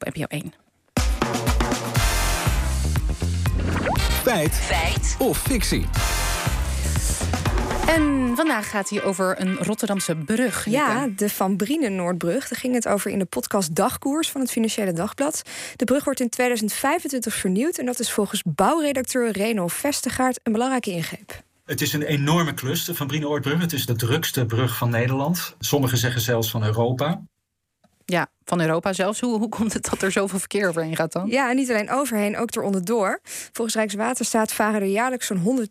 op NPO 1. Feit. Feit. Of fictie. En vandaag gaat hij over een Rotterdamse brug. Ja, de Van Brienen Noordbrug. Daar ging het over in de podcast Dagkoers van het Financiële Dagblad. De brug wordt in 2025 vernieuwd en dat is volgens bouwredacteur Reno Vestegaard een belangrijke ingreep. Het is een enorme klus, de Van Brienen-Noordbrug. Het is de drukste brug van Nederland. Sommigen zeggen zelfs van Europa. Ja, van Europa zelfs. Hoe, hoe komt het dat er zoveel verkeer overheen gaat dan? Ja, en niet alleen overheen, ook eronder door. Volgens Rijkswaterstaat varen er jaarlijks zo'n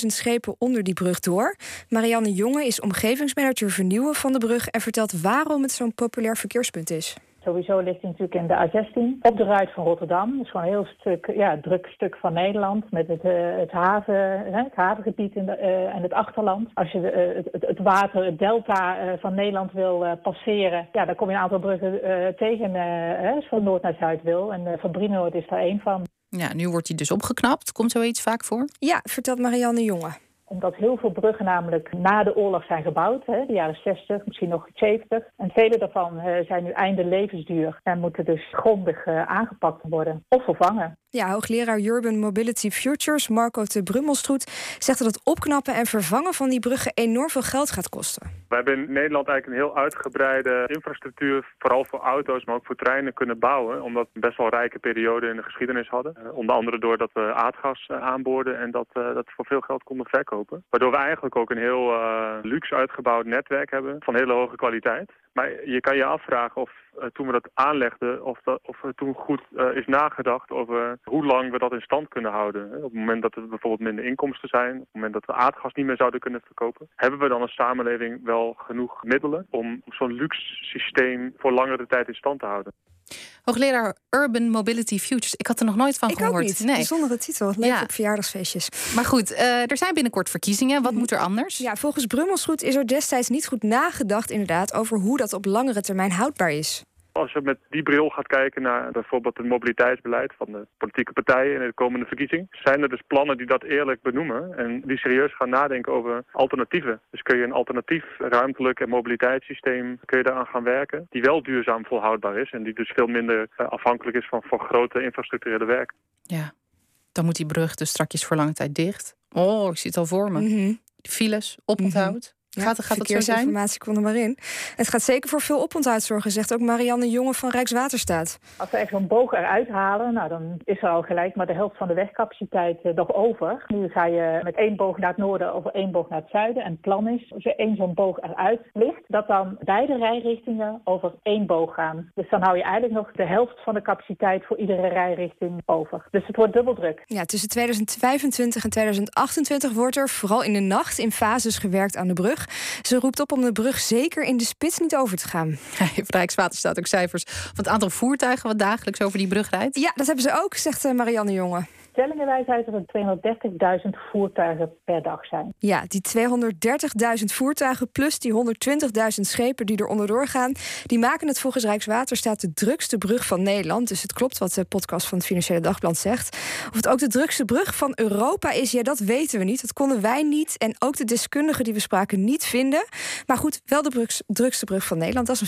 120.000 schepen onder die brug door. Marianne Jonge is omgevingsmanager vernieuwen van de brug en vertelt waarom het zo'n populair verkeerspunt is. Sowieso ligt hij natuurlijk in de A16 op de ruit van Rotterdam. Dat is gewoon een heel stuk, ja, druk stuk van Nederland met het, uh, het, haven, het havengebied in de, uh, en het achterland. Als je uh, het, het, water, het delta van Nederland wil passeren, ja, dan kom je een aantal bruggen tegen als je van noord naar zuid wil. En Van Brienoord is daar één van. Ja, nu wordt hij dus opgeknapt. Komt zoiets vaak voor? Ja, vertelt Marianne Jonge omdat heel veel bruggen namelijk na de oorlog zijn gebouwd, hè, de jaren 60, misschien nog 70. En vele daarvan uh, zijn nu einde levensduur en moeten dus grondig uh, aangepakt worden of vervangen. Ja, hoogleraar Urban Mobility Futures, Marco de Brummelstroet, zegt dat het opknappen en vervangen van die bruggen enorm veel geld gaat kosten. We hebben in Nederland eigenlijk een heel uitgebreide infrastructuur, vooral voor auto's, maar ook voor treinen kunnen bouwen. Omdat we best wel rijke periode in de geschiedenis hadden. Uh, onder andere doordat we aardgas uh, aanboorden en dat, uh, dat voor veel geld konden verkopen. Waardoor we eigenlijk ook een heel luxe uitgebouwd netwerk hebben van hele hoge kwaliteit. Maar je kan je afvragen of toen we dat aanlegden, of, dat, of toen goed is nagedacht over hoe lang we dat in stand kunnen houden. Op het moment dat er bijvoorbeeld minder inkomsten zijn, op het moment dat we aardgas niet meer zouden kunnen verkopen, hebben we dan als samenleving wel genoeg middelen om zo'n luxe systeem voor langere tijd in stand te houden. Hoogleraar Urban Mobility Futures. Ik had er nog nooit van ik gehoord. Ook niet. Nee. Bijzondere titel. Leuk ja. op verjaardagsfeestjes. Maar goed, uh, er zijn binnenkort verkiezingen. Wat moet er anders? Ja, volgens Brummelsgoed is er destijds niet goed nagedacht inderdaad over hoe dat op langere termijn houdbaar is. Als je met die bril gaat kijken naar bijvoorbeeld het mobiliteitsbeleid van de politieke partijen in de komende verkiezing, zijn er dus plannen die dat eerlijk benoemen en die serieus gaan nadenken over alternatieven. Dus kun je een alternatief ruimtelijk en mobiliteitssysteem, kun je daaraan gaan werken, die wel duurzaam volhoudbaar is en die dus veel minder afhankelijk is van, van grote infrastructurele werk. Ja, dan moet die brug dus strakjes voor lange tijd dicht. Oh, ik zie het al voor me. Mm -hmm. Files, oponthoud. Mm -hmm. Ja, gaat gaat dat zo zijn? informatie kon er maar in. Het gaat zeker voor veel oponthoud zorgen, zegt ook Marianne Jonge van Rijkswaterstaat. Als we echt zo'n boog eruit halen, nou, dan is er al gelijk maar de helft van de wegcapaciteit uh, nog over. Nu ga je met één boog naar het noorden of één boog naar het zuiden. En het plan is, als er één zo'n boog eruit ligt, dat dan beide rijrichtingen over één boog gaan. Dus dan hou je eigenlijk nog de helft van de capaciteit voor iedere rijrichting over. Dus het wordt dubbel druk. Ja, tussen 2025 en 2028 wordt er vooral in de nacht in fases gewerkt aan de brug. Ze roept op om de brug zeker in de spits niet over te gaan. Heeft Rijkswaterstaat ook cijfers van het aantal voertuigen wat dagelijks over die brug rijdt? Ja, dat hebben ze ook, zegt eh, Marianne Jonge. Stellingenwijs uit dat er 230.000 voertuigen per dag zijn. Ja, die 230.000 voertuigen plus die 120.000 schepen die er onderdoor gaan... die maken het volgens Rijkswaterstaat de drukste brug van Nederland. Dus het klopt wat de podcast van het Financiële Dagblad zegt. Of het ook de drukste brug van Europa is, ja, dat weten we niet. Dat konden wij niet en ook de deskundigen die we spraken niet vinden. Maar goed, wel de drukste brug van Nederland. Dat is een